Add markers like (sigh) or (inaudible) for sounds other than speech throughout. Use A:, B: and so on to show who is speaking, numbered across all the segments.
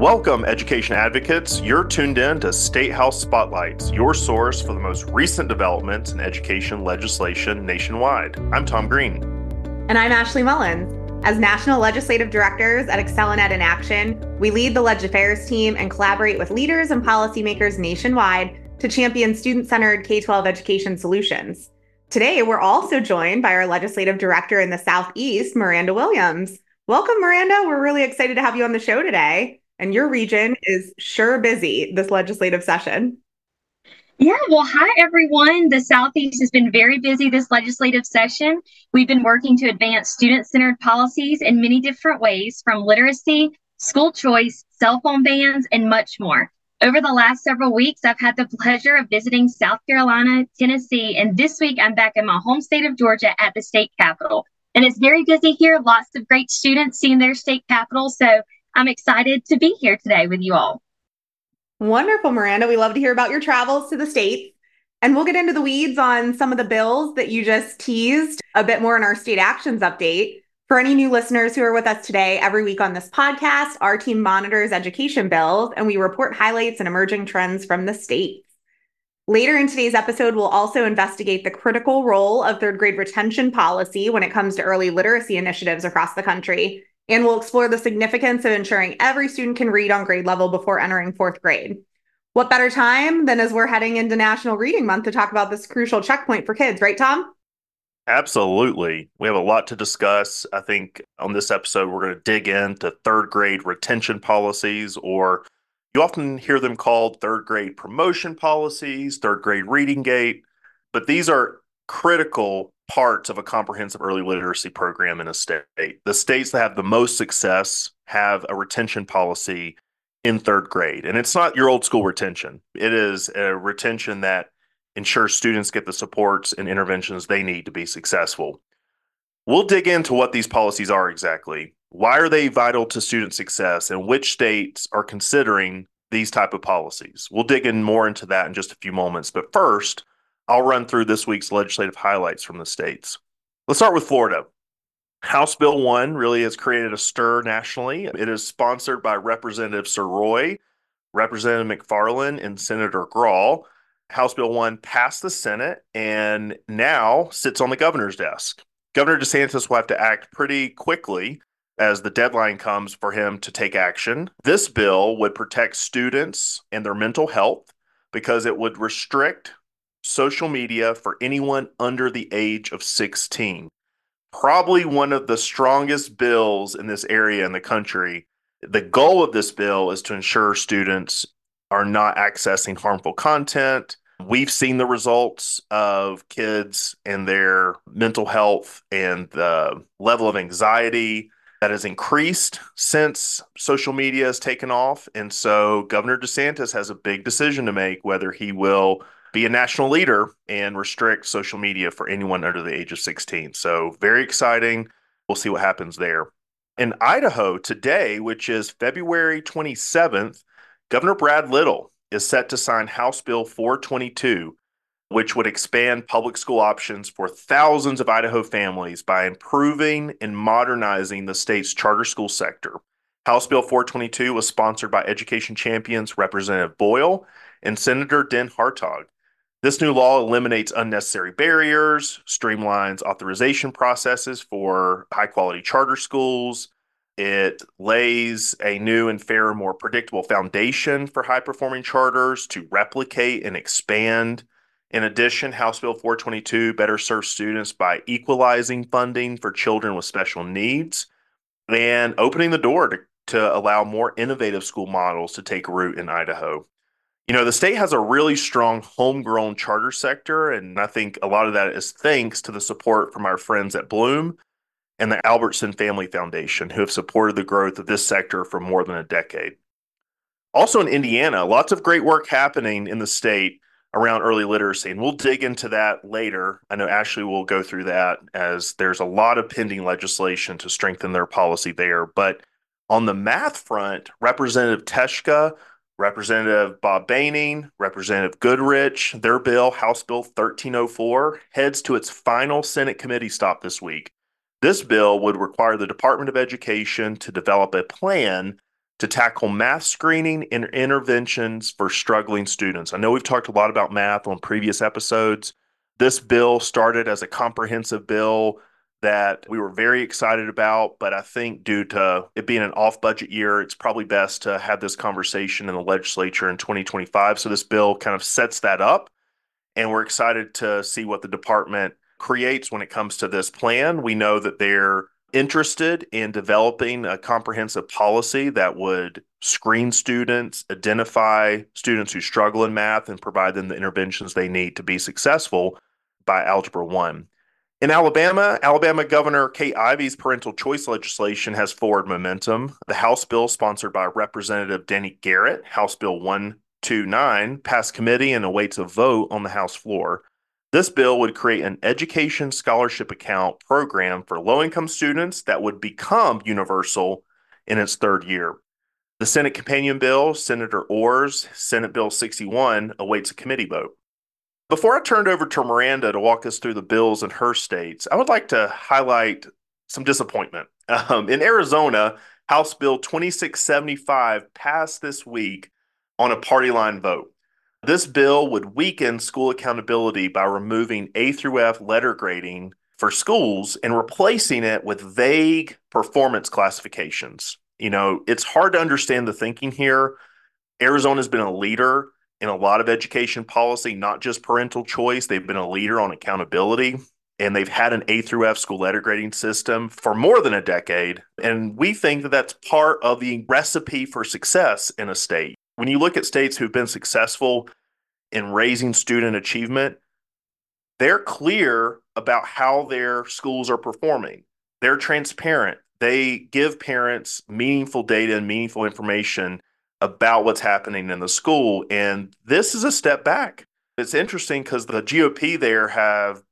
A: Welcome, education advocates. You're tuned in to Statehouse Spotlights, your source for the most recent developments in education legislation nationwide. I'm Tom Greene.
B: And I'm Ashley Mullins. As National Legislative Directors at ExcelinEd in Action, we lead the Ledge Affairs team and collaborate with leaders and policymakers nationwide to champion student centered K 12 education solutions. Today, we're also joined by our Legislative Director in the Southeast, Miranda Williams. Welcome, Miranda. We're really excited to have you on the show today and your region is sure busy this legislative session.
C: Yeah, well, hi everyone. The Southeast has been very busy this legislative session. We've been working to advance student centered policies in many different ways, from literacy, school choice, cell phone bans, and much more. Over the last several weeks, I've had the pleasure of visiting South Carolina, Tennessee, and this week I'm back in my home state of Georgia at the state capitol. And it's very busy here, lots of great students seeing their state capital. So I'm excited to be here today with you all.
B: Wonderful, Miranda. We love to hear about your travels to the States. And we'll get into the weeds on some of the bills that you just teased a bit more in our state actions update. For any new listeners who are with us today, every week on this podcast, our team monitors education bills and we report highlights and emerging trends from the states. Later in today's episode, we'll also investigate the critical role of third grade retention policy when it comes to early literacy initiatives across the country and we'll explore the significance of ensuring every student can read on grade level before entering fourth grade. What better time than as we're heading into National Reading Month to talk about this crucial checkpoint for kids, right, Tom?
A: Absolutely. We have a lot to discuss. I think on this episode, we're going to dig into third grade retention policies, or you often hear them called third grade promotion policies, third grade reading gate. But these are critical parts of a comprehensive early literacy program in a state. The states that have the most success have a retention policy in third grade. And it's not your old school retention, it is a retention that ensures students get the supports and interventions they need to be successful. We'll dig into what these policies are exactly. Why are they vital to student success and which states are considering these type of policies? We'll dig in more into that in just a few moments. But first, I'll run through this week's legislative highlights from the states. Let's start with Florida. House Bill 1 really has created a stir nationally. It is sponsored by Representative Sirois, Representative McFarland, and Senator Grall. House Bill 1 passed the Senate and now sits on the governor's desk. Governor DeSantis will have to act pretty quickly as the deadline comes for him to take action. This bill would protect students and their mental health because it would restrict social media for anyone under the age of 16. Probably one of the strongest bills in this area in the country. The goal of this bill is to ensure students are not accessing harmful content. We've seen the results of kids and their mental health and the level of anxiety that has increased since social media has taken off. And so Governor DeSantis has a big decision to make whether he will be a national leader and restrict social media for anyone under the age of 16. So, very exciting. We'll see what happens there. In Idaho today, which is February 27th, Governor Brad Little is set to sign House Bill 422, which would expand public school options for thousands of Idaho families by improving and modernizing the state's charter school sector. House Bill 422 was sponsored by education champions Representative Boyle and Senator Den Hartog. This new law eliminates unnecessary barriers, streamlines authorization processes for high quality charter schools. It lays a new and fairer, more predictable foundation for high performing charters to replicate and expand. In addition, House Bill 422 better serves students by equalizing funding for children with special needs and opening the door to, to allow more innovative school models to take root in Idaho. You know, the state has a really strong homegrown charter sector, and I think a lot of that is thanks to the support from our friends at Bluum and the Albertson Family Foundation, who have supported the growth of this sector for more than a decade. Also in Indiana, lots of great work happening in the state around early literacy, and we'll dig into that later. I know Ashley will go through that as there's a lot of pending legislation to strengthen their policy there. But on the math front, Representative Teshka Representative Bob Behning, Representative Goodrich, their bill, House Bill 1304, heads to its final Senate committee stop this week. This bill would require the Department of Education to develop a plan to tackle math screening and interventions for struggling students. I know we've talked a lot about math on previous episodes. This bill started as a comprehensive bill that we were very excited about, but I think due to it being an off budget year, it's probably best to have this conversation in the legislature in 2025. So this bill kind of sets that up, and we're excited to see what the department creates when it comes to this plan. We know that they're interested in developing a comprehensive policy that would screen students, identify students who struggle in math, and provide them the interventions they need to be successful by Algebra 1. In Alabama, Alabama Governor Kay Ivey's parental choice legislation has forward momentum. The House bill, sponsored by Representative Danny Garrett, House Bill 129, passed committee and awaits a vote on the House floor. This bill would create an education scholarship account program for low income students that would become universal in its third year. The Senate companion bill, Senator Orr's Senate Bill 61, awaits a committee vote. Before I turn it over to Miranda to walk us through the bills in her states, I would like to highlight some disappointment. Um, in Arizona, House Bill 2675 passed this week on a party line vote. This bill would weaken school accountability by removing A through F letter grading for schools and replacing it with vague performance classifications. You know, it's hard to understand the thinking here. Arizona's been a leader in a lot of education policy, not just parental choice. They've been a leader on accountability and they've had an A through F school letter grading system for more than a decade. And we think that that's part of the recipe for success in a state when you look at states who've been successful in raising student achievement, they're clear about how their schools are performing. They're transparent. They give parents meaningful data and meaningful information about what's happening in the school. And this is a step back. It's interesting because the GOP there have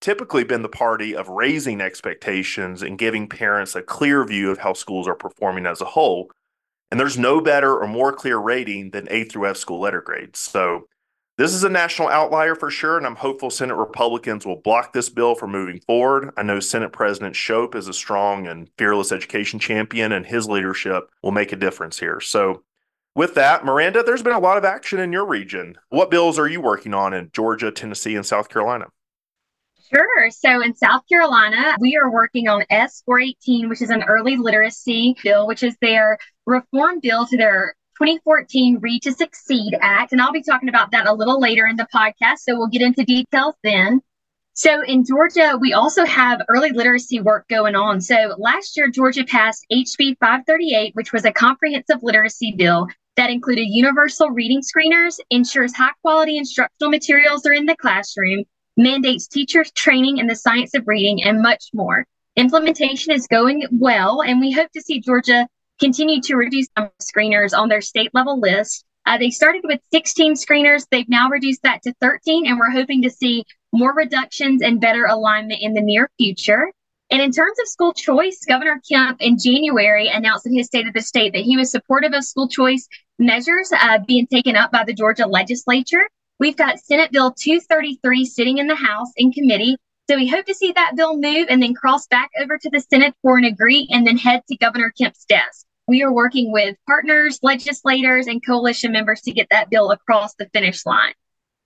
A: typically been the party of raising expectations and giving parents a clear view of how schools are performing as a whole. And there's no better or more clear rating than A through F school letter grades. So this is a national outlier for sure, and I'm hopeful Senate Republicans will block this bill from moving forward. I know Senate President Shope is a strong and fearless education champion, and his leadership will make a difference here. So, with that, Miranda, there's been a lot of action in your region. What bills are you working on in Georgia, Tennessee, and South Carolina?
C: Sure. So in South Carolina, we are working on S 418, which is an early literacy bill, which is their reform bill to their 2014 Read to Succeed Act. And I'll be talking about that a little later in the podcast. So we'll get into details then. So in Georgia, we also have early literacy work going on. So last year, Georgia passed HB 538, which was a comprehensive literacy bill that included universal reading screeners, ensures high quality instructional materials are in the classroom, mandates teachers training in the science of reading, and much more. Implementation is going well, and we hope to see Georgia continue to reduce screeners on their state level list. Uh, they started with 16 screeners. They've now reduced that to 13, and we're hoping to see more reductions and better alignment in the near future. And in terms of school choice, Governor Kemp in January announced in his State of the State that he was supportive of school choice measures uh, being taken up by the Georgia legislature. We've got Senate Bill 233 sitting in the House in committee. So we hope to see that bill move and then cross back over to the Senate for an agree and then head to Governor Kemp's desk. We are working with partners, legislators, and coalition members to get that bill across the finish line.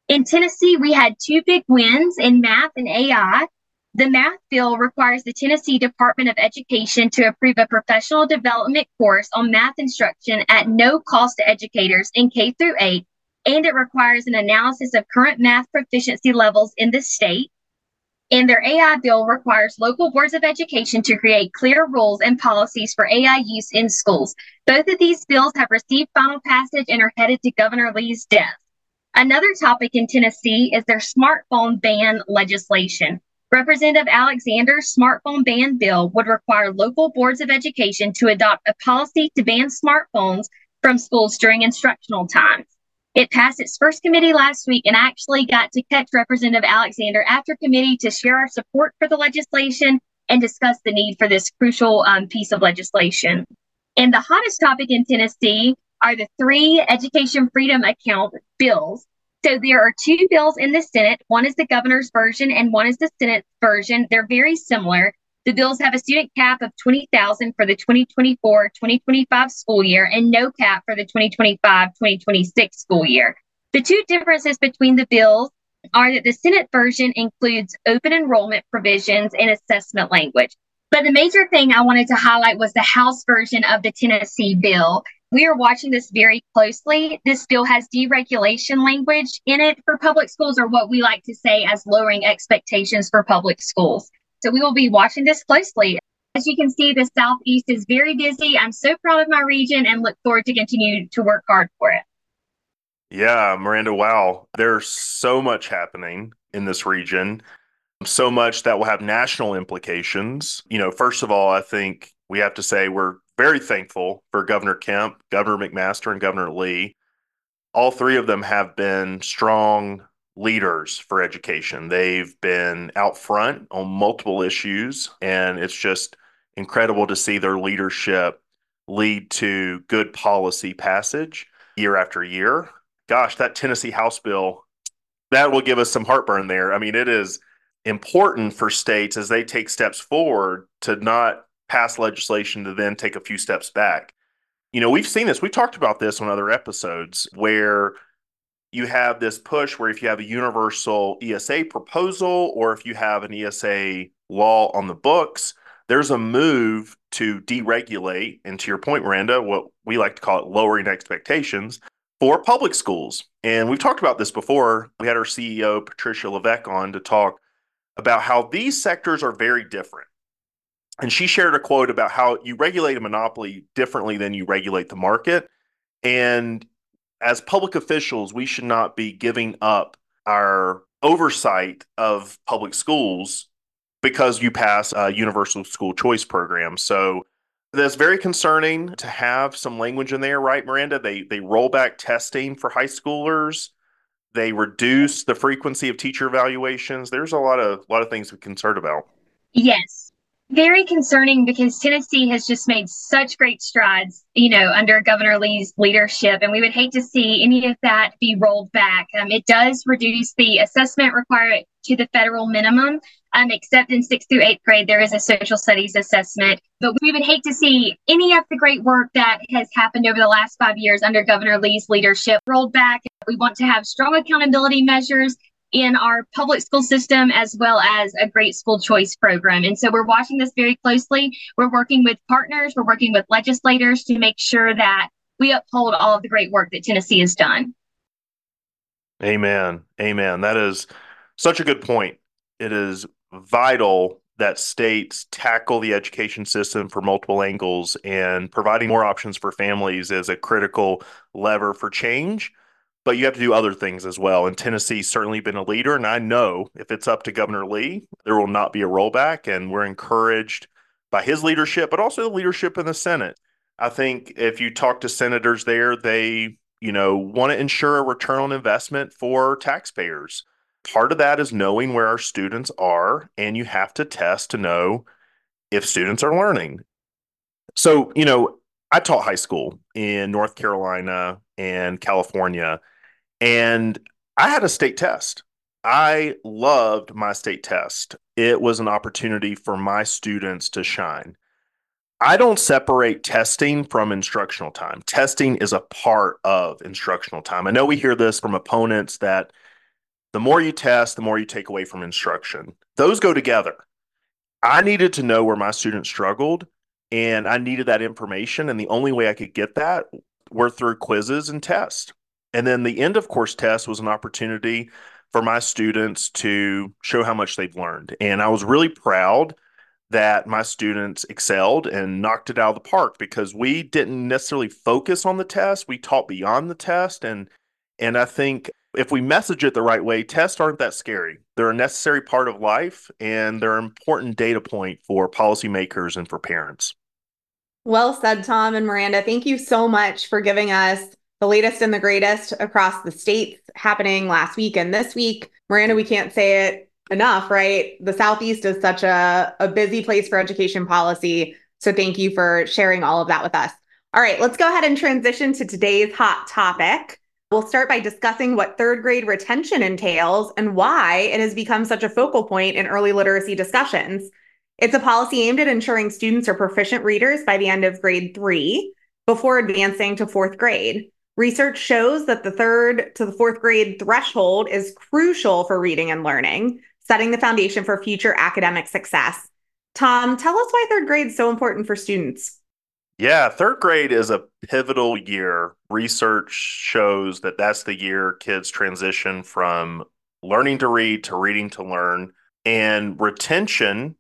C: In Tennessee, we had two big wins in math and AI. The math bill requires the Tennessee Department of Education to approve a professional development course on math instruction at no cost to educators in K through 8 and it requires an analysis of current math proficiency levels in the state. And their AI bill requires local boards of education to create clear rules and policies for AI use in schools. Both of these bills have received final passage and are headed to Governor Lee's desk. Another topic in Tennessee is their smartphone ban legislation. Representative Alexander's smartphone ban bill would require local boards of education to adopt a policy to ban smartphones from schools during instructional times. It passed its first committee last week and actually got to catch Representative Alexander after committee to share our support for the legislation and discuss the need for this crucial um, piece of legislation. And the hottest topic in Tennessee are the three education freedom account bills. So there are two bills in the Senate. One is the governor's version and one is the Senate version. They're very similar. The bills have a student cap of 20,000 for the 2024-2025 school year and no cap for the 2025-2026 school year. The two differences between the bills are that the Senate version includes open enrollment provisions and assessment language. But the major thing I wanted to highlight was the House version of the Tennessee bill. We are watching this very closely. This bill has deregulation language in it for public schools, or what we like to say as lowering expectations for public schools. So we will be watching this closely. As you can see, the Southeast is very busy. I'm so proud of my region and look forward to continue to work hard for it.
A: Yeah, Miranda, wow. There's so much happening in this region, so much that will have national implications. You know, first of all, I think we have to say we're very thankful for Governor Kemp, Governor McMaster, and Governor Lee. All three of them have been strong leaders for education. They've been out front on multiple issues, and it's just incredible to see their leadership lead to good policy passage year after year. Gosh, that Tennessee House bill, that will give us some heartburn there. I mean, it is important for states as they take steps forward to not pass legislation to then take a few steps back. You know, we've seen this, we talked about this on other episodes where you have this push where if you have a universal ESA proposal or if you have an ESA law on the books, there's a move to deregulate, and to your point, Miranda, what we like to call it lowering expectations for public schools. And we've talked about this before. We had our CEO, Patricia Levesque, on to talk about how these sectors are very different. And she shared a quote about how you regulate a monopoly differently than you regulate the market. And as public officials, we should not be giving up our oversight of public schools because you pass a universal school choice program. So that's very concerning to have some language in there, right, Miranda? They they roll back testing for high schoolers. They reduce the frequency of teacher evaluations. There's a lot of a lot of things to be concerned about.
C: Yes, very concerning because Tennessee has just made such great strides, you know, under Governor Lee's leadership, and we would hate to see any of that be rolled back. Um, it does reduce the assessment required to the federal minimum, um, except in sixth through eighth grade, there is a social studies assessment. But we would hate to see any of the great work that has happened over the last five years under Governor Lee's leadership rolled back. We want to have strong accountability measures in our public school system as well as a great school choice program. And so we're watching this very closely. We're working with partners, we're working with legislators to make sure that we uphold all of the great work that Tennessee has done.
A: Amen. Amen. That is such a good point. It is vital that states tackle the education system for multiple angles and providing more options for families is a critical lever for change but you have to do other things as well. And Tennessee's certainly been a leader. And I know if it's up to Governor Lee, there will not be a rollback. And we're encouraged by his leadership, but also the leadership in the Senate. I think if you talk to senators there, they, you know, want to ensure a return on investment for taxpayers. Part of that is knowing where our students are, and you have to test to know if students are learning. So, you know, I taught high school in North Carolina and California, and I had a state test. I loved my state test. It was an opportunity for my students to shine. I don't separate testing from instructional time. Testing is a part of instructional time. I know we hear this from opponents that the more you test, the more you take away from instruction. Those go together. I needed to know where my students struggled and I needed that information. And the only way I could get that were through quizzes and tests. And then the end of course test was an opportunity for my students to show how much they've learned. And I was really proud that my students excelled and knocked it out of the park because we didn't necessarily focus on the test. We taught beyond the test. And and I think if we message it the right way, tests aren't that scary. They're a necessary part of life and they're an important data point for policymakers and for parents.
B: Well said, Tom and Miranda. Thank you so much for giving us the latest and the greatest across the states happening last week and this week. Miranda, we can't say it enough, right? The Southeast is such a, a busy place for education policy. So thank you for sharing all of that with us. All right, let's go ahead and transition to today's hot topic. We'll start by discussing what third grade retention entails and why it has become such a focal point in early literacy discussions. It's a policy aimed at ensuring students are proficient readers by the end of grade three before advancing to fourth grade. Research shows that the third to the fourth grade threshold is crucial for reading and learning, setting the foundation for future academic success. Tom, tell us why third grade is so important for students.
A: Yeah, third grade is a pivotal year. Research shows that that's the year kids transition from learning to read to reading to learn. And retention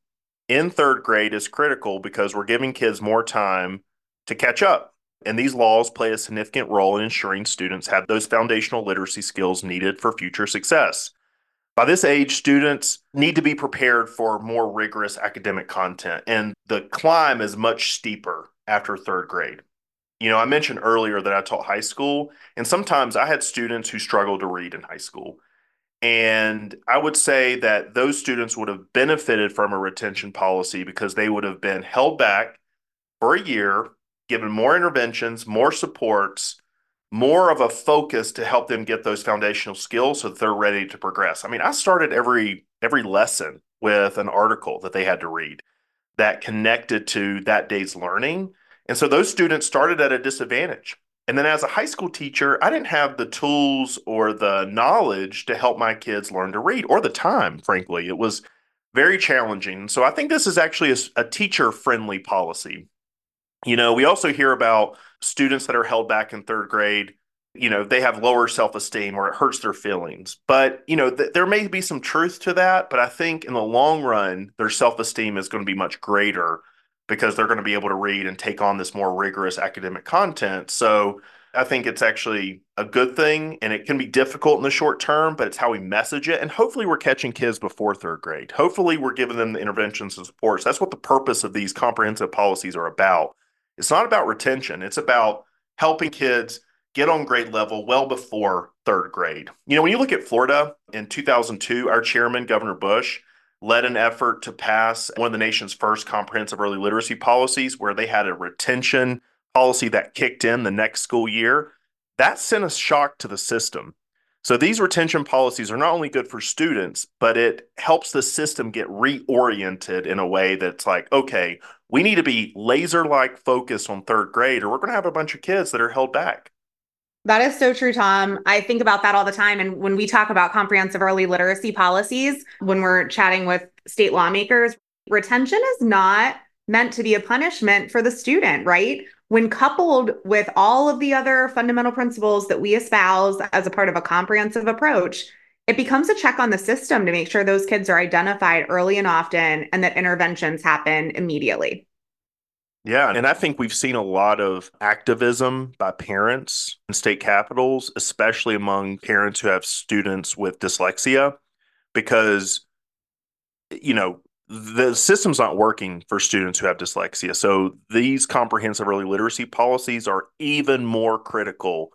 A: in third grade is critical because we're giving kids more time to catch up. And these laws play a significant role in ensuring students have those foundational literacy skills needed for future success. By this age, students need to be prepared for more rigorous academic content, and the climb is much steeper after third grade. You know, I mentioned earlier that I taught high school, and sometimes I had students who struggled to read in high school. And I would say that those students would have benefited from a retention policy because they would have been held back for a year given more interventions, more supports, more of a focus to help them get those foundational skills so that they're ready to progress. I mean, I started every every lesson with an article that they had to read that connected to that day's learning. And so those students started at a disadvantage. And then as a high school teacher, I didn't have the tools or the knowledge to help my kids learn to read or the time, frankly. It was very challenging. So I think this is actually a, a teacher friendly policy you know, we also hear about students that are held back in third grade. You know, they have lower self esteem or it hurts their feelings. But, you know, th- there may be some truth to that. But I think in the long run, their self esteem is going to be much greater because they're going to be able to read and take on this more rigorous academic content. So I think it's actually a good thing and it can be difficult in the short term, but it's how we message it. And hopefully, we're catching kids before third grade. Hopefully, we're giving them the interventions and supports. That's what the purpose of these comprehensive policies are about it's not about retention, it's about helping kids get on grade level well before third grade. You know, when you look at Florida in 2002, our chairman, Governor Bush, led an effort to pass one of the nation's first comprehensive early literacy policies where they had a retention policy that kicked in the next school year. That sent a shock to the system. So these retention policies are not only good for students, but it helps the system get reoriented in a way that's like, okay, we need to be laser like focused on third grade, or we're going to have a bunch of kids that are held back.
B: That is so true, Tom. I think about that all the time. And when we talk about comprehensive early literacy policies, when we're chatting with state lawmakers, retention is not meant to be a punishment for the student, right? when coupled with all of the other fundamental principles that we espouse as a part of a comprehensive approach, it becomes a check on the system to make sure those kids are identified early and often and that interventions happen immediately.
A: Yeah, and I think we've seen a lot of activism by parents in state capitals, especially among parents who have students with dyslexia, because, you know, the system's not working for students who have dyslexia. So these comprehensive early literacy policies are even more critical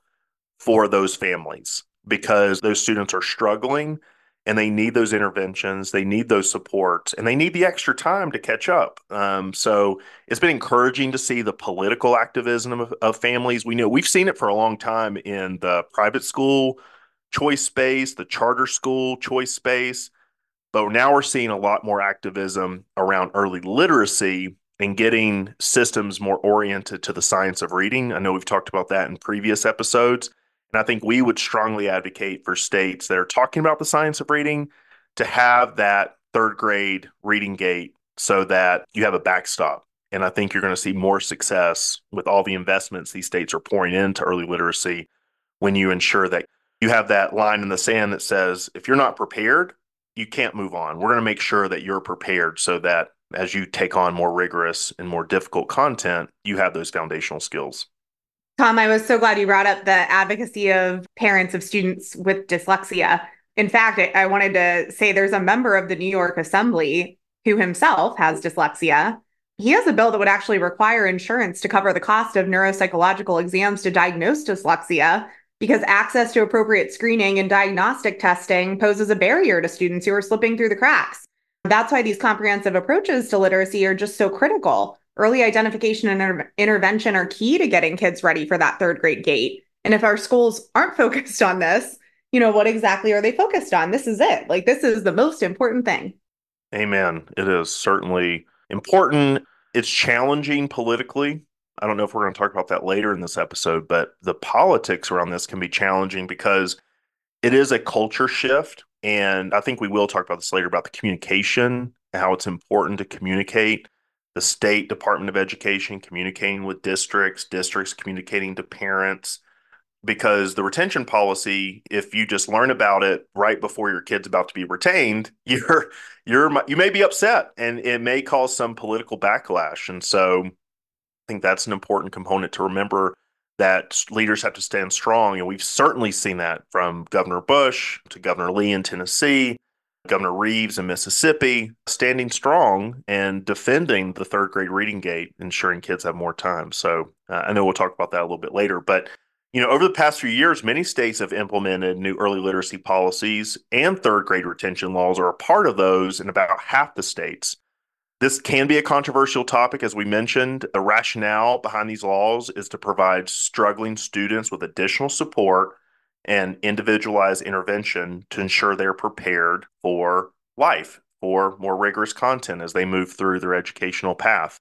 A: for those families because those students are struggling and they need those interventions, they need those supports, and they need the extra time to catch up. Um, so it's been encouraging to see the political activism of, of families. We know we've seen it for a long time in the private school choice space, the charter school choice space. But now we're seeing a lot more activism around early literacy and getting systems more oriented to the science of reading. I know we've talked about that in previous episodes. And I think we would strongly advocate for states that are talking about the science of reading to have that third grade reading gate so that you have a backstop. And I think you're going to see more success with all the investments these states are pouring into early literacy when you ensure that you have that line in the sand that says, if you're not prepared, you can't move on. We're going to make sure that you're prepared so that as you take on more rigorous and more difficult content, you have those foundational skills.
B: Tom, I was so glad you brought up the advocacy of parents of students with dyslexia. In fact, I wanted to say there's a member of the New York Assembly who himself has dyslexia. He has a bill that would actually require insurance to cover the cost of neuropsychological exams to diagnose dyslexia because access to appropriate screening and diagnostic testing poses a barrier to students who are slipping through the cracks. That's why these comprehensive approaches to literacy are just so critical. Early identification and inter- intervention are key to getting kids ready for that third grade gate. And if our schools aren't (laughs) focused on this, you know, what exactly are they focused on? This is it. Like, this is the most important thing.
A: Amen. It is certainly important. It's challenging politically. I don't know if we're going to talk about that later in this episode, but the politics around this can be challenging because it is a culture shift. And I think we will talk about this later about the communication how it's important to communicate. The state Department of Education communicating with districts, districts communicating to parents, because the retention policy, if you just learn about it right before your kid's about to be retained, (laughs) you're you're you may be upset and it may cause some political backlash. And so I think that's an important component to remember that leaders have to stand strong. And we've certainly seen that from Governor Bush to Governor Lee in Tennessee, Governor Reeves in Mississippi, standing strong and defending the third grade reading gate, ensuring kids have more time. So uh, I know we'll talk about that a little bit later. But, you know, over the past few years, many states have implemented new early literacy policies and third grade retention laws are a part of those in about half the states. This can be a controversial topic, as we mentioned. The rationale behind these laws is to provide struggling students with additional support and individualized intervention to ensure they're prepared for life, for more rigorous content as they move through their educational path.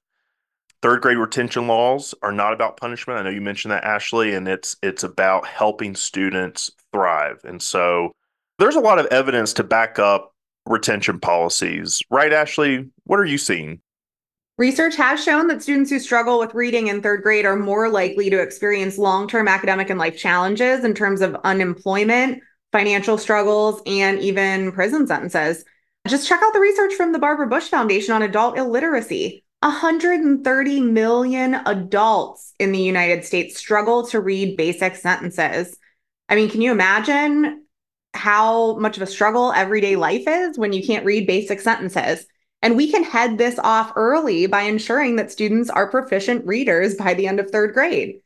A: Third grade retention laws are not about punishment. I know you mentioned that, Ashley, and it's it's about helping students thrive. And so there's a lot of evidence to back up retention policies. Right, Ashley? What are you seeing?
B: Research has shown that students who struggle with reading in third grade are more likely to experience long term academic and life challenges in terms of unemployment, financial struggles, and even prison sentences. Just check out the research from the Barbara Bush Foundation on adult illiteracy. 130 million adults in the United States struggle to read basic sentences. I mean, can you imagine how much of a struggle everyday life is when you can't read basic sentences. And we can head this off early by ensuring that students are proficient readers by the end of third grade.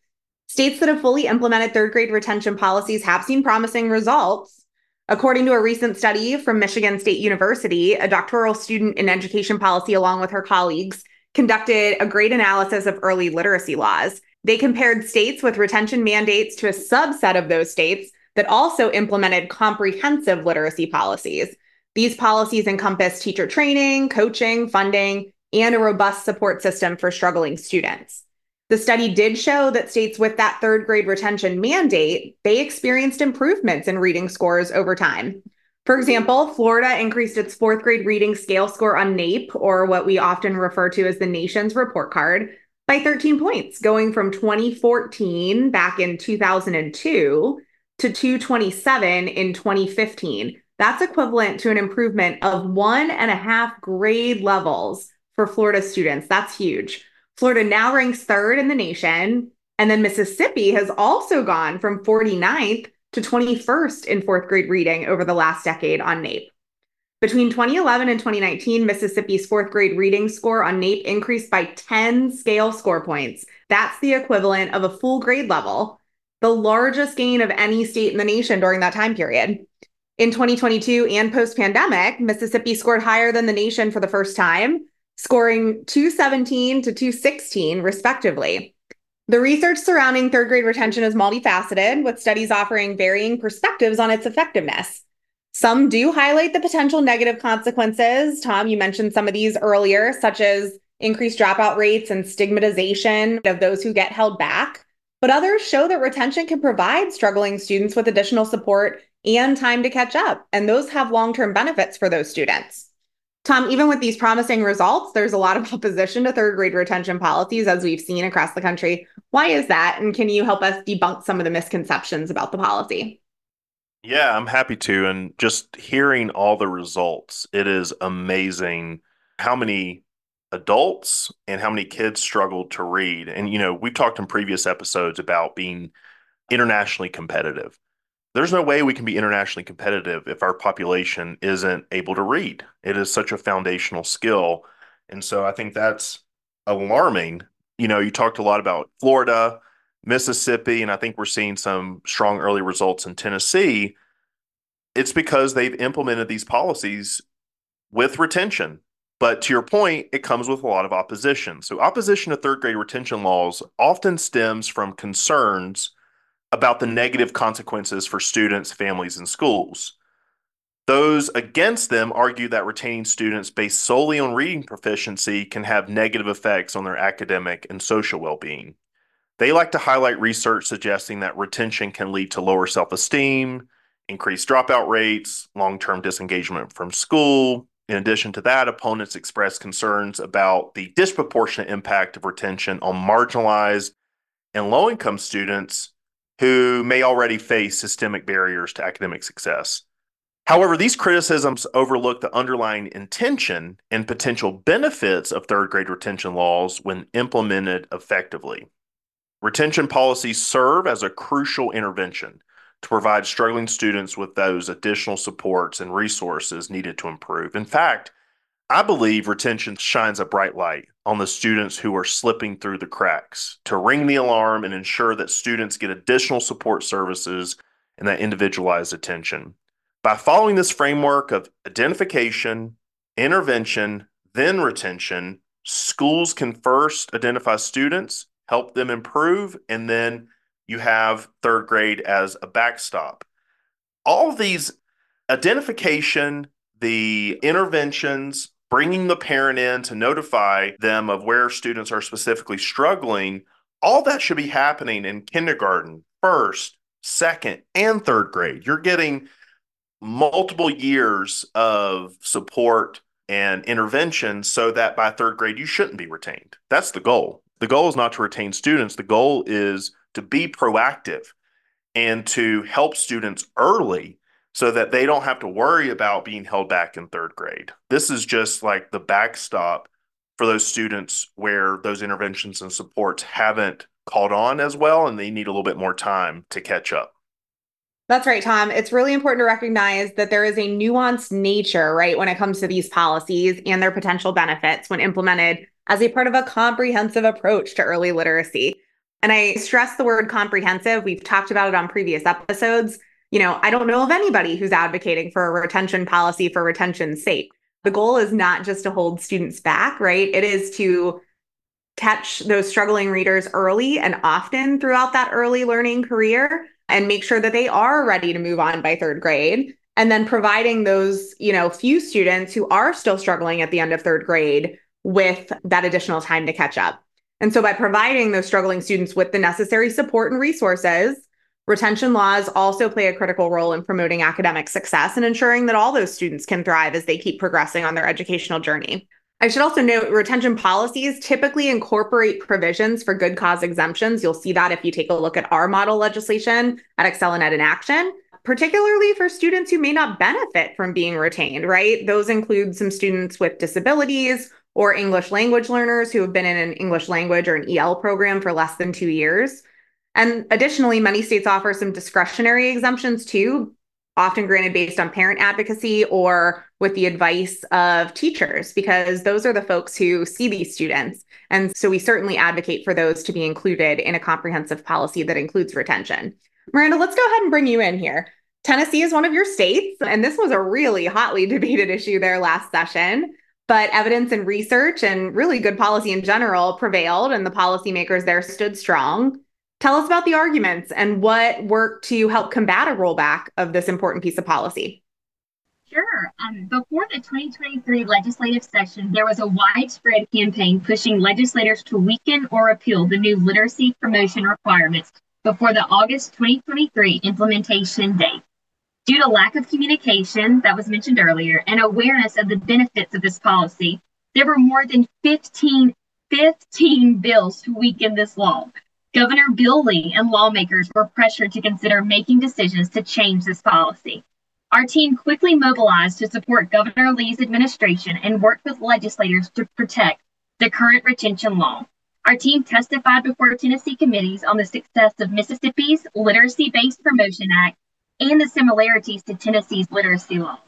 B: States that have fully implemented third grade retention policies have seen promising results. According to a recent study from Michigan State University, a doctoral student in education policy, along with her colleagues, conducted a great analysis of early literacy laws. They compared states with retention mandates to a subset of those states that also implemented comprehensive literacy policies. These policies encompass teacher training, coaching, funding, and a robust support system for struggling students. The study did show that states with that third grade retention mandate, they experienced improvements in reading scores over time. For example, Florida increased its fourth grade reading scale score on NAEP, or what we often refer to as the nation's report card, by 13 points, going from 2014 back in 2002 to 227 in 2015. That's equivalent to an improvement of one and a half grade levels for Florida students. That's huge. Florida now ranks third in the nation. And then Mississippi has also gone from 49th to 21st in fourth grade reading over the last decade on NAEP. Between 2011 and 2019, Mississippi's fourth grade reading score on NAEP increased by 10 scale score points. That's the equivalent of a full grade level the largest gain of any state in the nation during that time period. In 2022 and post pandemic, Mississippi scored higher than the nation for the first time, scoring 217 to 216, respectively. The research surrounding third grade retention is multifaceted, with studies offering varying perspectives on its effectiveness. Some do highlight the potential negative consequences. Tom, you mentioned some of these earlier, such as increased dropout rates and stigmatization of those who get held back. But others show that retention can provide struggling students with additional support and time to catch up. And those have long term benefits for those students. Tom, even with these promising results, there's a lot of (laughs) opposition to third grade retention policies, as we've seen across the country. Why is that? And can you help us debunk some of the misconceptions about the policy?
A: Yeah, I'm happy to. And just hearing all the results, it is amazing how many adults and how many kids struggle to read. And, you know, we've talked in previous episodes about being internationally competitive. There's no way we can be internationally competitive if our population isn't able to read. It is such a foundational skill. And so I think that's alarming. You know, you talked a lot about Florida, Mississippi, and I think we're seeing some strong early results in Tennessee. It's because they've implemented these policies with retention but to your point, it comes with a lot of opposition. So, opposition to third grade retention laws often stems from concerns about the negative consequences for students, families, and schools. Those against them argue that retaining students based solely on reading proficiency can have negative effects on their academic and social well being. They like to highlight research suggesting that retention can lead to lower self esteem, increased dropout rates, long term disengagement from school. In addition to that, opponents express concerns about the disproportionate impact of retention on marginalized and low income students who may already face systemic barriers to academic success. However, these criticisms overlook the underlying intention and potential benefits of third grade retention laws when implemented effectively. Retention policies serve as a crucial intervention to provide struggling students with those additional supports and resources needed to improve. In fact, I believe retention shines a bright light on the students who are slipping through the cracks to ring the alarm and ensure that students get additional support services and that individualized attention. By following this framework of identification, intervention, then retention, schools can first identify students, help them improve, and then you have third grade as a backstop. All these identification, the interventions, bringing the parent in to notify them of where students are specifically struggling, all that should be happening in kindergarten, first, second, and third grade. You're getting multiple years of support and intervention so that by third grade you shouldn't be retained. That's the goal. The goal is not to retain students, the goal is to be proactive and to help students early so that they don't have to worry about being held back in third grade. This is just like the backstop for those students where those interventions and supports haven't caught on as well and they need a little bit more time to catch up.
B: That's right, Tom. It's really important to recognize that there is a nuanced nature, right, when it comes to these policies and their potential benefits when implemented as a part of a comprehensive approach to early literacy. And I stress the word comprehensive. We've talked about it on previous episodes. You know, I don't know of anybody who's advocating for a retention policy for retention's sake. The goal is not just to hold students back, right? It is to catch those struggling readers early and often throughout that early learning career and make sure that they are ready to move on by third grade and then providing those you know few students who are still struggling at the end of third grade with that additional time to catch up and so by providing those struggling students with the necessary support and resources retention laws also play a critical role in promoting academic success and ensuring that all those students can thrive as they keep progressing on their educational journey I should also note retention policies typically incorporate provisions for good cause exemptions. You'll see that if you take a look at our model legislation at ExcelinEd in Action, particularly for students who may not benefit from being retained, right? Those include some students with disabilities or English language learners who have been in an English language or an EL program for less than two years. And additionally, many states offer some discretionary exemptions too, often granted based on parent advocacy or with the advice of teachers, because those are the folks who see these students. And so we certainly advocate for those to be included in a comprehensive policy that includes retention. Miranda, let's go ahead and bring you in here. Tennessee is one of your states, and this was a really hotly debated issue there last session. But evidence and research and really good policy in general prevailed, and the policymakers there stood strong. Tell us about the arguments and what worked to help combat a rollback of this important piece of policy.
C: Sure. Um, before the 2023 legislative session, there was a widespread campaign pushing legislators to weaken or repeal the new literacy promotion requirements before the August 2023 implementation date. Due to lack of communication that was mentioned earlier and awareness of the benefits of this policy, there were more than 15, 15 bills to weaken this law, Governor Bill Lee and lawmakers were pressured to consider making decisions to change this policy. Our team quickly mobilized to support Governor Lee's administration and worked with legislators to protect the current retention law. Our team testified before Tennessee committees on the success of Mississippi's Literacy Based Promotion Act and the similarities to Tennessee's literacy law.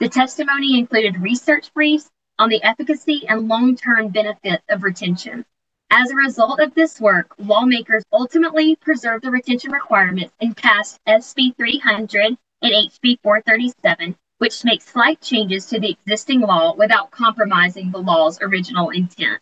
C: The testimony included research briefs on the efficacy and long term benefits of retention. As a result of this work, lawmakers ultimately preserved the retention requirements and passed SB 300 and HB 437, which makes slight changes to the existing law without compromising the law's original intent.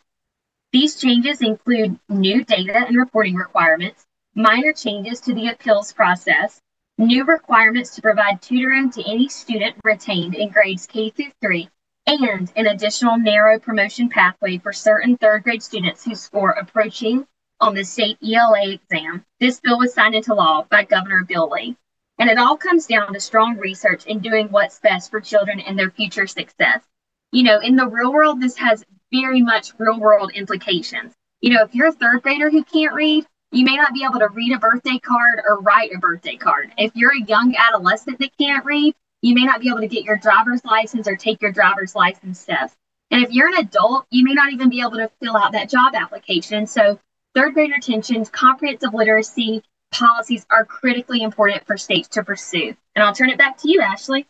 C: These changes include new data and reporting requirements, minor changes to the appeals process, new requirements to provide tutoring to any student retained in grades K through 3, and an additional narrow promotion pathway for certain third grade students who score approaching on the state ELA exam. This bill was signed into law by Governor Bill Lee. And it all comes down to strong research and doing what's best for children and their future success. You know, in the real world, this has very much real world implications. You know, if you're a third grader who can't read, you may not be able to read a birthday card or write a birthday card. If you're a young adolescent that can't read, you may not be able to get your driver's license or take your driver's license test. And if you're an adult, you may not even be able to fill out that job application. So, third grade retentions, comprehensive literacy, policies are critically important for states to pursue. And I'll turn it back to you, Ashley.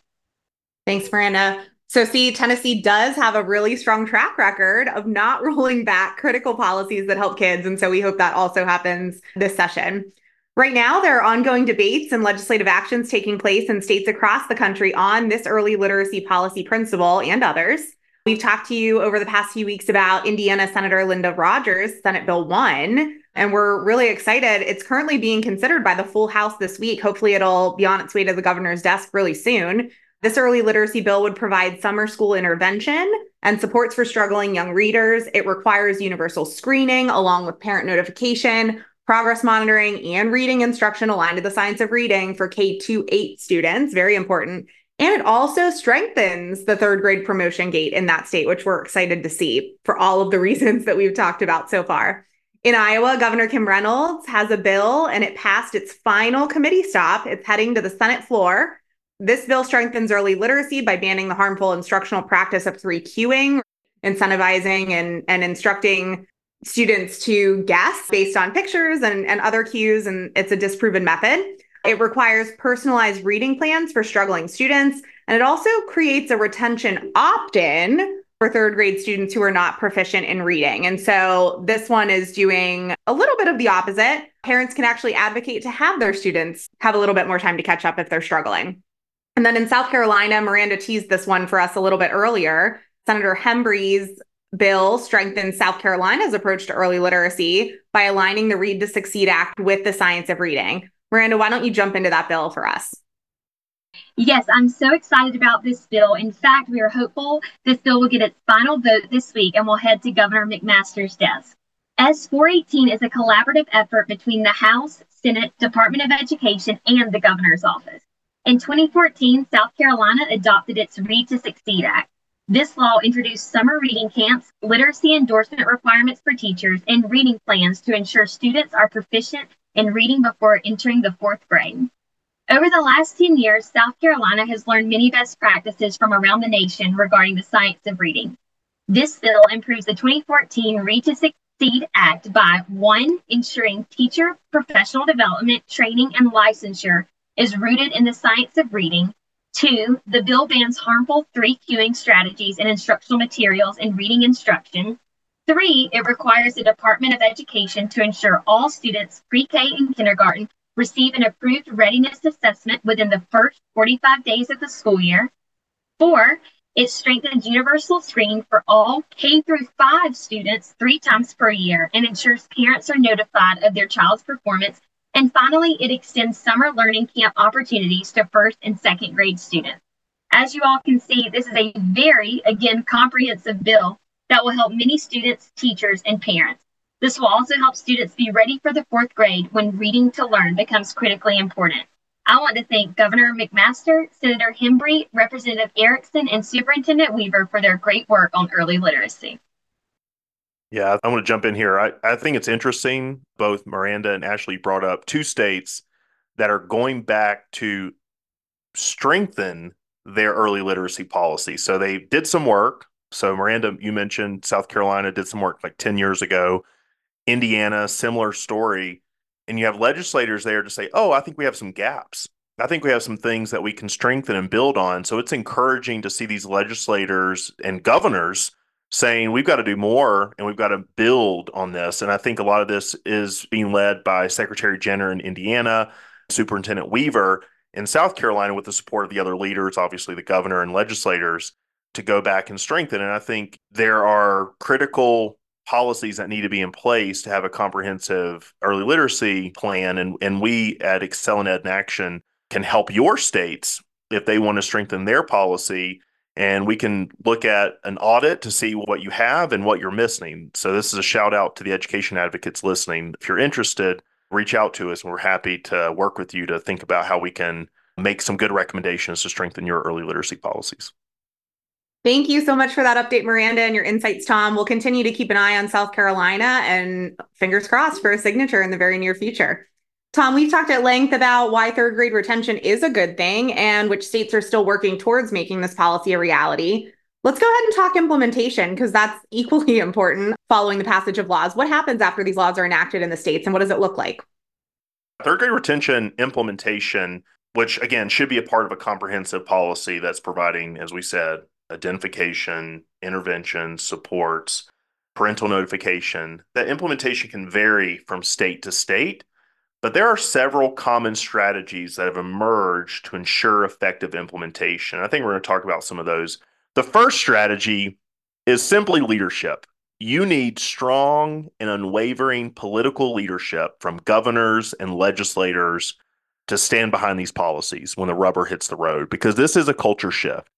B: Thanks, Miranda. So, see, Tennessee does have a really strong track record of not (laughs) rolling back critical policies that help kids. And so we hope that also happens this session. Right now, there are ongoing debates and legislative actions taking place in states across the country on this early literacy policy principle and others. We've talked to you over the past few weeks about Indiana Senator Linda Rogers, Senate Bill 1, and we're really excited. It's currently being considered by the full House this week. Hopefully, it'll be on its way to the governor's desk really soon. This early literacy bill would provide summer school intervention and supports for struggling young readers. It requires universal screening along with parent notification, progress monitoring, and reading instruction aligned to the science of reading for K 2 8 students. Very important. And it also strengthens the third grade promotion gate in that state, which we're excited to see for all of the (laughs) reasons that we've talked about so far. In Iowa, Governor Kim Reynolds has a bill and it passed its final committee stop. It's heading to the Senate floor. This bill strengthens early literacy by banning the harmful instructional practice of three cueing, incentivizing and, and instructing students to guess based on pictures and, and other cues, and it's a disproven method. It requires personalized reading plans for struggling students, and it also creates a retention opt in for third grade students who are not proficient in reading. And so this one is doing a little bit of the opposite. Parents can actually advocate to have their students have a little bit more time to catch up if they're struggling. And then in South Carolina, Miranda teased this one for us a little bit earlier. Senator Hembree's bill strengthens South Carolina's approach to early literacy by aligning the Read to Succeed Act with the science of reading. Miranda, why don't you jump into that bill for us?
C: Yes, I'm so excited about this bill. In fact, we are hopeful this bill will get its final vote this week and will head to Governor McMaster's desk. S 418 is a collaborative effort between the House, Senate, Department of Education, and the governor's office. In 2014, South Carolina adopted its Read to Succeed Act. This law introduced summer reading camps, literacy endorsement requirements for teachers, and reading plans to ensure students are proficient in reading before entering the fourth grade. Over the last 10 years, South Carolina has learned many best practices from around the nation regarding the science of reading. This bill improves the 2014 Read to Succeed Act by one, ensuring teacher professional development, training, and licensure is rooted in the science of reading. Two, the bill bans harmful three cueing strategies and instructional materials in reading instruction. Three, it requires the Department of Education to ensure all students pre K and kindergarten receive an approved readiness assessment within the first 45 days of the school year. Four, it strengthens universal screening for all K through 5 students three times per year and ensures parents are notified of their child's performance. And finally, it extends summer learning camp opportunities to first and second grade students. As you all can see, this is a very, again, comprehensive bill that will help many students, teachers, and parents. This will also help students be ready for the fourth grade when reading to learn becomes critically important. I want to thank Governor McMaster, Senator Hembree, Representative Erickson, and Superintendent Weaver for their great work on early literacy.
A: Yeah, I want to jump in here. I, I think it's interesting. Both Miranda and Ashley brought up two states that are going back to strengthen their early literacy policy. So they did some work. So, Miranda, you mentioned South Carolina did some work like 10 years ago. Indiana, similar story. And you have legislators there to say, oh, I think we have some gaps. I think we have some things that we can strengthen and build on. So it's encouraging to see these legislators and governors saying we've got to do more and we've got to build on this. And I think a lot of this is being led by Secretary Jenner in Indiana, Superintendent Weaver in South Carolina, with the support of the other leaders, obviously the governor and legislators, to go back and strengthen. And I think there are critical policies that need to be in place to have a comprehensive early literacy plan. And, and we at ExcelinEd in Action can help your states if they want to strengthen their policy. And we can look at an audit to see what you have and what you're missing. So, this is a shout out to the education advocates listening. If you're interested, reach out to us and we're happy to work with you to think about how we can make some good recommendations to strengthen your early literacy policies.
B: Thank you so much for that update, Miranda, and your insights, Tom. We'll continue to keep an eye on South Carolina and fingers crossed for a signature in the very near future. Tom, we've talked at length about why third grade retention is a good thing and which states are still working towards making this policy a reality. Let's go ahead and talk implementation because that's (laughs) equally important following the passage of laws. What happens after these laws are enacted in the states and what does it look like?
A: Third grade retention implementation, which again should be a part of a comprehensive policy that's providing, as we said, identification, intervention, supports, parental notification. That implementation can vary from state to state, but there are several common strategies that have emerged to ensure effective implementation. I think we're going to talk about some of those. The first strategy is simply leadership. You need strong and unwavering political leadership from governors and legislators to stand behind these policies when the rubber hits the road because this is a culture shift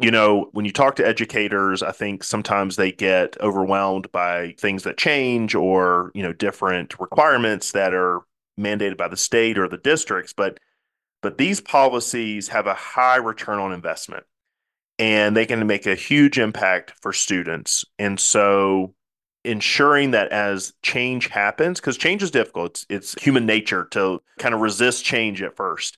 A: you know, when you talk to educators, I think sometimes they get overwhelmed by things that change or, you know, different requirements that are mandated by the state or the districts, but but these policies have a high return on investment and they can make a huge impact for students. And so ensuring that as change happens because change is difficult it's, it's human nature to kind of resist change at first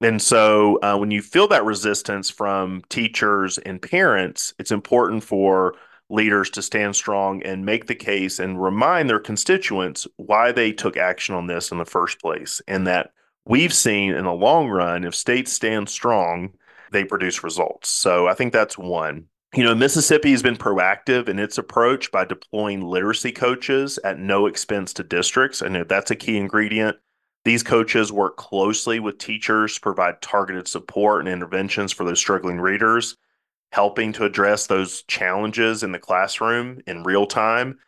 A: and so uh, when you feel that resistance from teachers and parents, it's important for leaders to stand strong and make the case and remind their constituents why they took action on this in the first place. And that we've seen in the long run, if states stand strong, they produce results. So I think that's one. You know, Mississippi has been proactive in its approach by deploying literacy coaches at no expense to districts. Know that's a key ingredient. These coaches work closely with teachers, provide targeted support and interventions for those struggling readers, helping to address those challenges in the classroom in real time.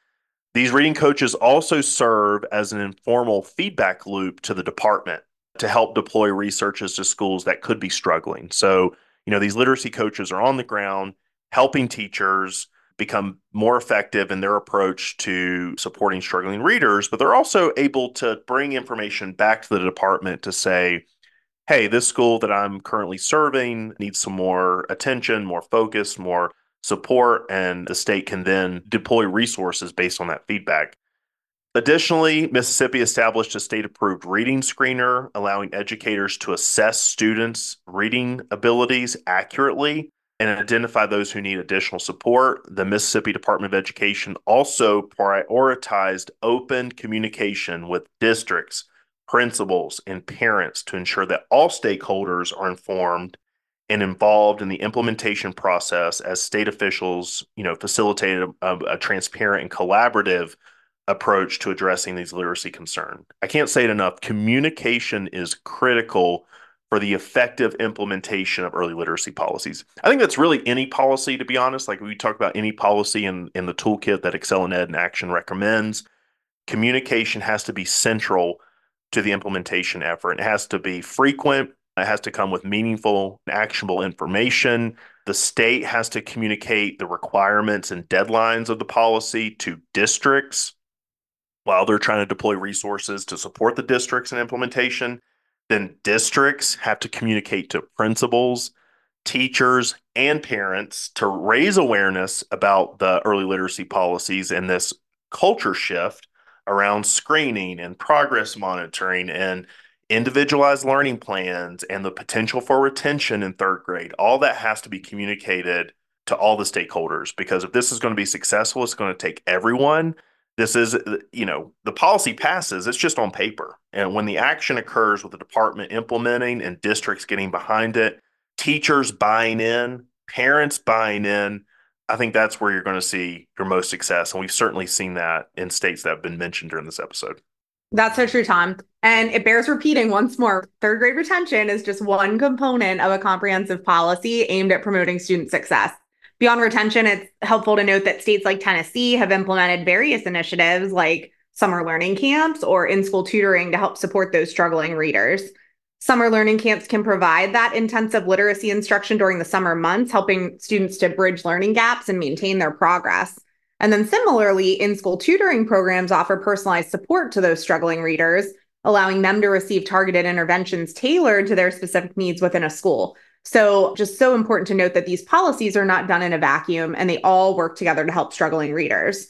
A: These reading coaches also serve as an informal feedback loop to the department to help deploy researchers to schools that could be struggling. So, you know, these literacy coaches are on the ground helping teachers become more effective in their approach to supporting struggling readers, but they're also able to bring information back to the department to say, hey, this school that I'm currently serving needs some more attention, more focus, more support, and the state can then deploy resources based on that feedback. Additionally, Mississippi established a state approved reading screener, allowing educators to assess students' reading abilities accurately and identify those who need additional support. The Mississippi Department of Education also prioritized open communication with districts, principals, and parents to ensure that all stakeholders are informed and involved in the implementation process as state officials, you know, facilitated a, a transparent and collaborative approach to addressing these literacy concerns. I can't say it enough. Communication is critical for the effective implementation of early literacy policies. I think that's really any policy, to be honest. Like we talk about any policy in, in the toolkit that ExcelinEd in Action recommends, communication has to be central to the implementation effort. It has to be frequent. It has to come with meaningful, actionable information. The state has to communicate the requirements and deadlines of the policy to districts while they're trying to deploy resources to support the districts in implementation then districts have to communicate to principals, teachers, and parents to raise awareness about the early literacy policies and this culture shift around screening and progress monitoring and individualized learning plans and the potential for retention in third grade. All that has to be communicated to all the stakeholders because if this is going to be successful, it's going to take everyone this is, you know, the policy passes, it's just on paper. And when the action occurs with the department implementing and districts getting behind it, teachers buying in, parents buying in, I think that's where you're going to see your most success. And we've certainly seen that in states that have been mentioned during this episode.
B: That's so true, Tom. And it bears repeating once more third grade retention is just one component of a comprehensive policy aimed at promoting student success. Beyond retention, it's helpful to note that states like Tennessee have implemented various initiatives like summer learning camps or in school tutoring to help support those struggling readers. Summer learning camps can provide that intensive literacy instruction during the summer months, helping students to bridge learning gaps and maintain their progress. And then similarly, in school tutoring programs offer personalized support to those struggling readers, allowing them to receive targeted interventions tailored to their specific needs within a school. So, just so important to note that these policies are not done in a vacuum and they all work together to help struggling readers.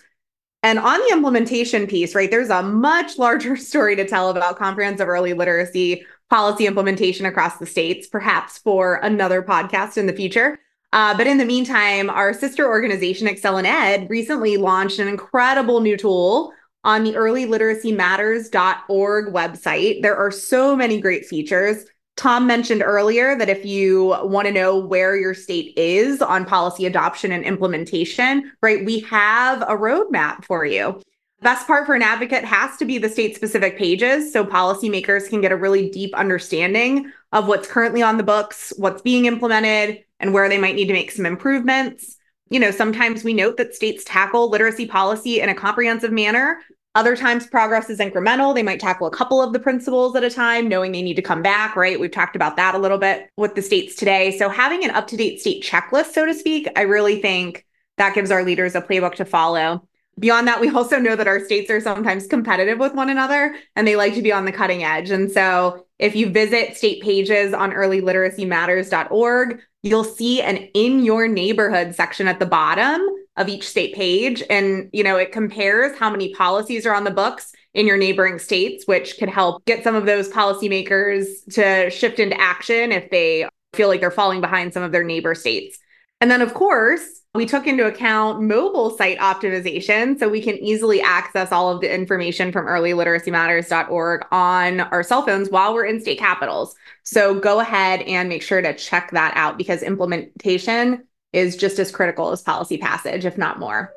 B: And on the implementation piece, right, there's a much larger (laughs) story to tell about comprehensive early literacy policy implementation across the states, perhaps for another podcast in the future. Uh, but in the meantime, our sister organization, ExcelinEd, recently launched an incredible new tool on the earlyliteracymatters.org website. There are so many great features. Tom mentioned earlier that if you want to know where your state is on policy adoption and implementation, right, we have a roadmap for you. Best part for an advocate has to be the state specific pages so policymakers can get a really deep understanding of what's currently on the books, what's being implemented, and where they might need to make some improvements. You know, sometimes we note that states tackle literacy policy in a comprehensive manner. Other times, progress is incremental. They might tackle a couple of the principles at a time, knowing they need to come back, right? We've talked about that a little bit with the states today. So, having an up to date state checklist, so to speak, I really think that gives our leaders a playbook to follow. Beyond that, we also know that our states are sometimes competitive with one another and they like to be on the cutting edge. And so, if you visit state pages on earlyliteracymatters.org, you'll see an in your neighborhood section at the bottom of each state page. And, you know, it compares how many policies are on the books in your neighboring states, which could help get some of those policymakers to shift into action if they feel like they're falling behind some of their neighbor states. And then, of course, we took into account mobile site optimization so we can easily access all of the information from earlyliteracymatters.org on our cell phones while we're in state capitals. So go ahead and make sure to check that out because implementation is just as critical as policy passage, if not more.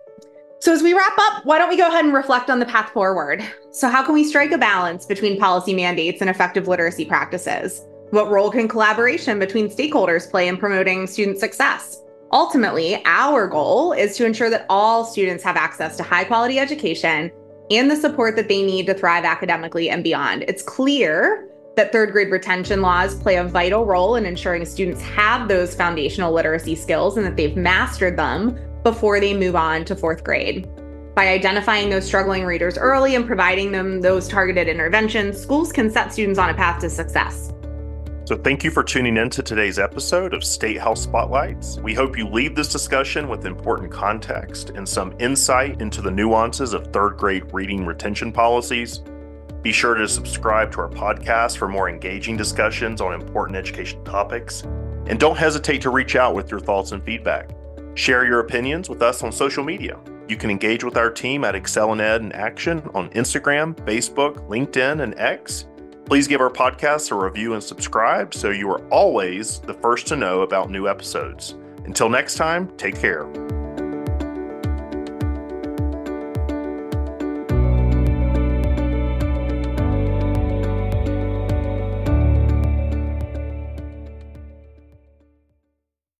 B: So, as we wrap up, why don't we go ahead and reflect on the path forward? So, how can we strike a balance between policy mandates and effective literacy practices? What role can collaboration between stakeholders play in promoting student success? Ultimately, our goal is to ensure that all students have access to high quality education and the support that they need to thrive academically and beyond. It's clear that third grade retention laws play a vital role in ensuring students have those foundational literacy skills and that they've mastered them before they move on to fourth grade. By identifying those struggling readers early and providing them those targeted interventions, schools can set students on a path to success.
A: So, thank you for tuning in to today's episode of Statehouse Spotlights. We hope you leave this discussion with important context and some insight into the nuances of third grade reading retention policies. Be sure to subscribe to our podcast for more engaging discussions on important education topics. And don't hesitate to reach out with your thoughts and feedback. Share your opinions with us on social media. You can engage with our team at ExcelinEd in Action on Instagram, Facebook, LinkedIn, and X Please give our podcast a review and subscribe so you are always the first to know about new episodes. Until next time, take care.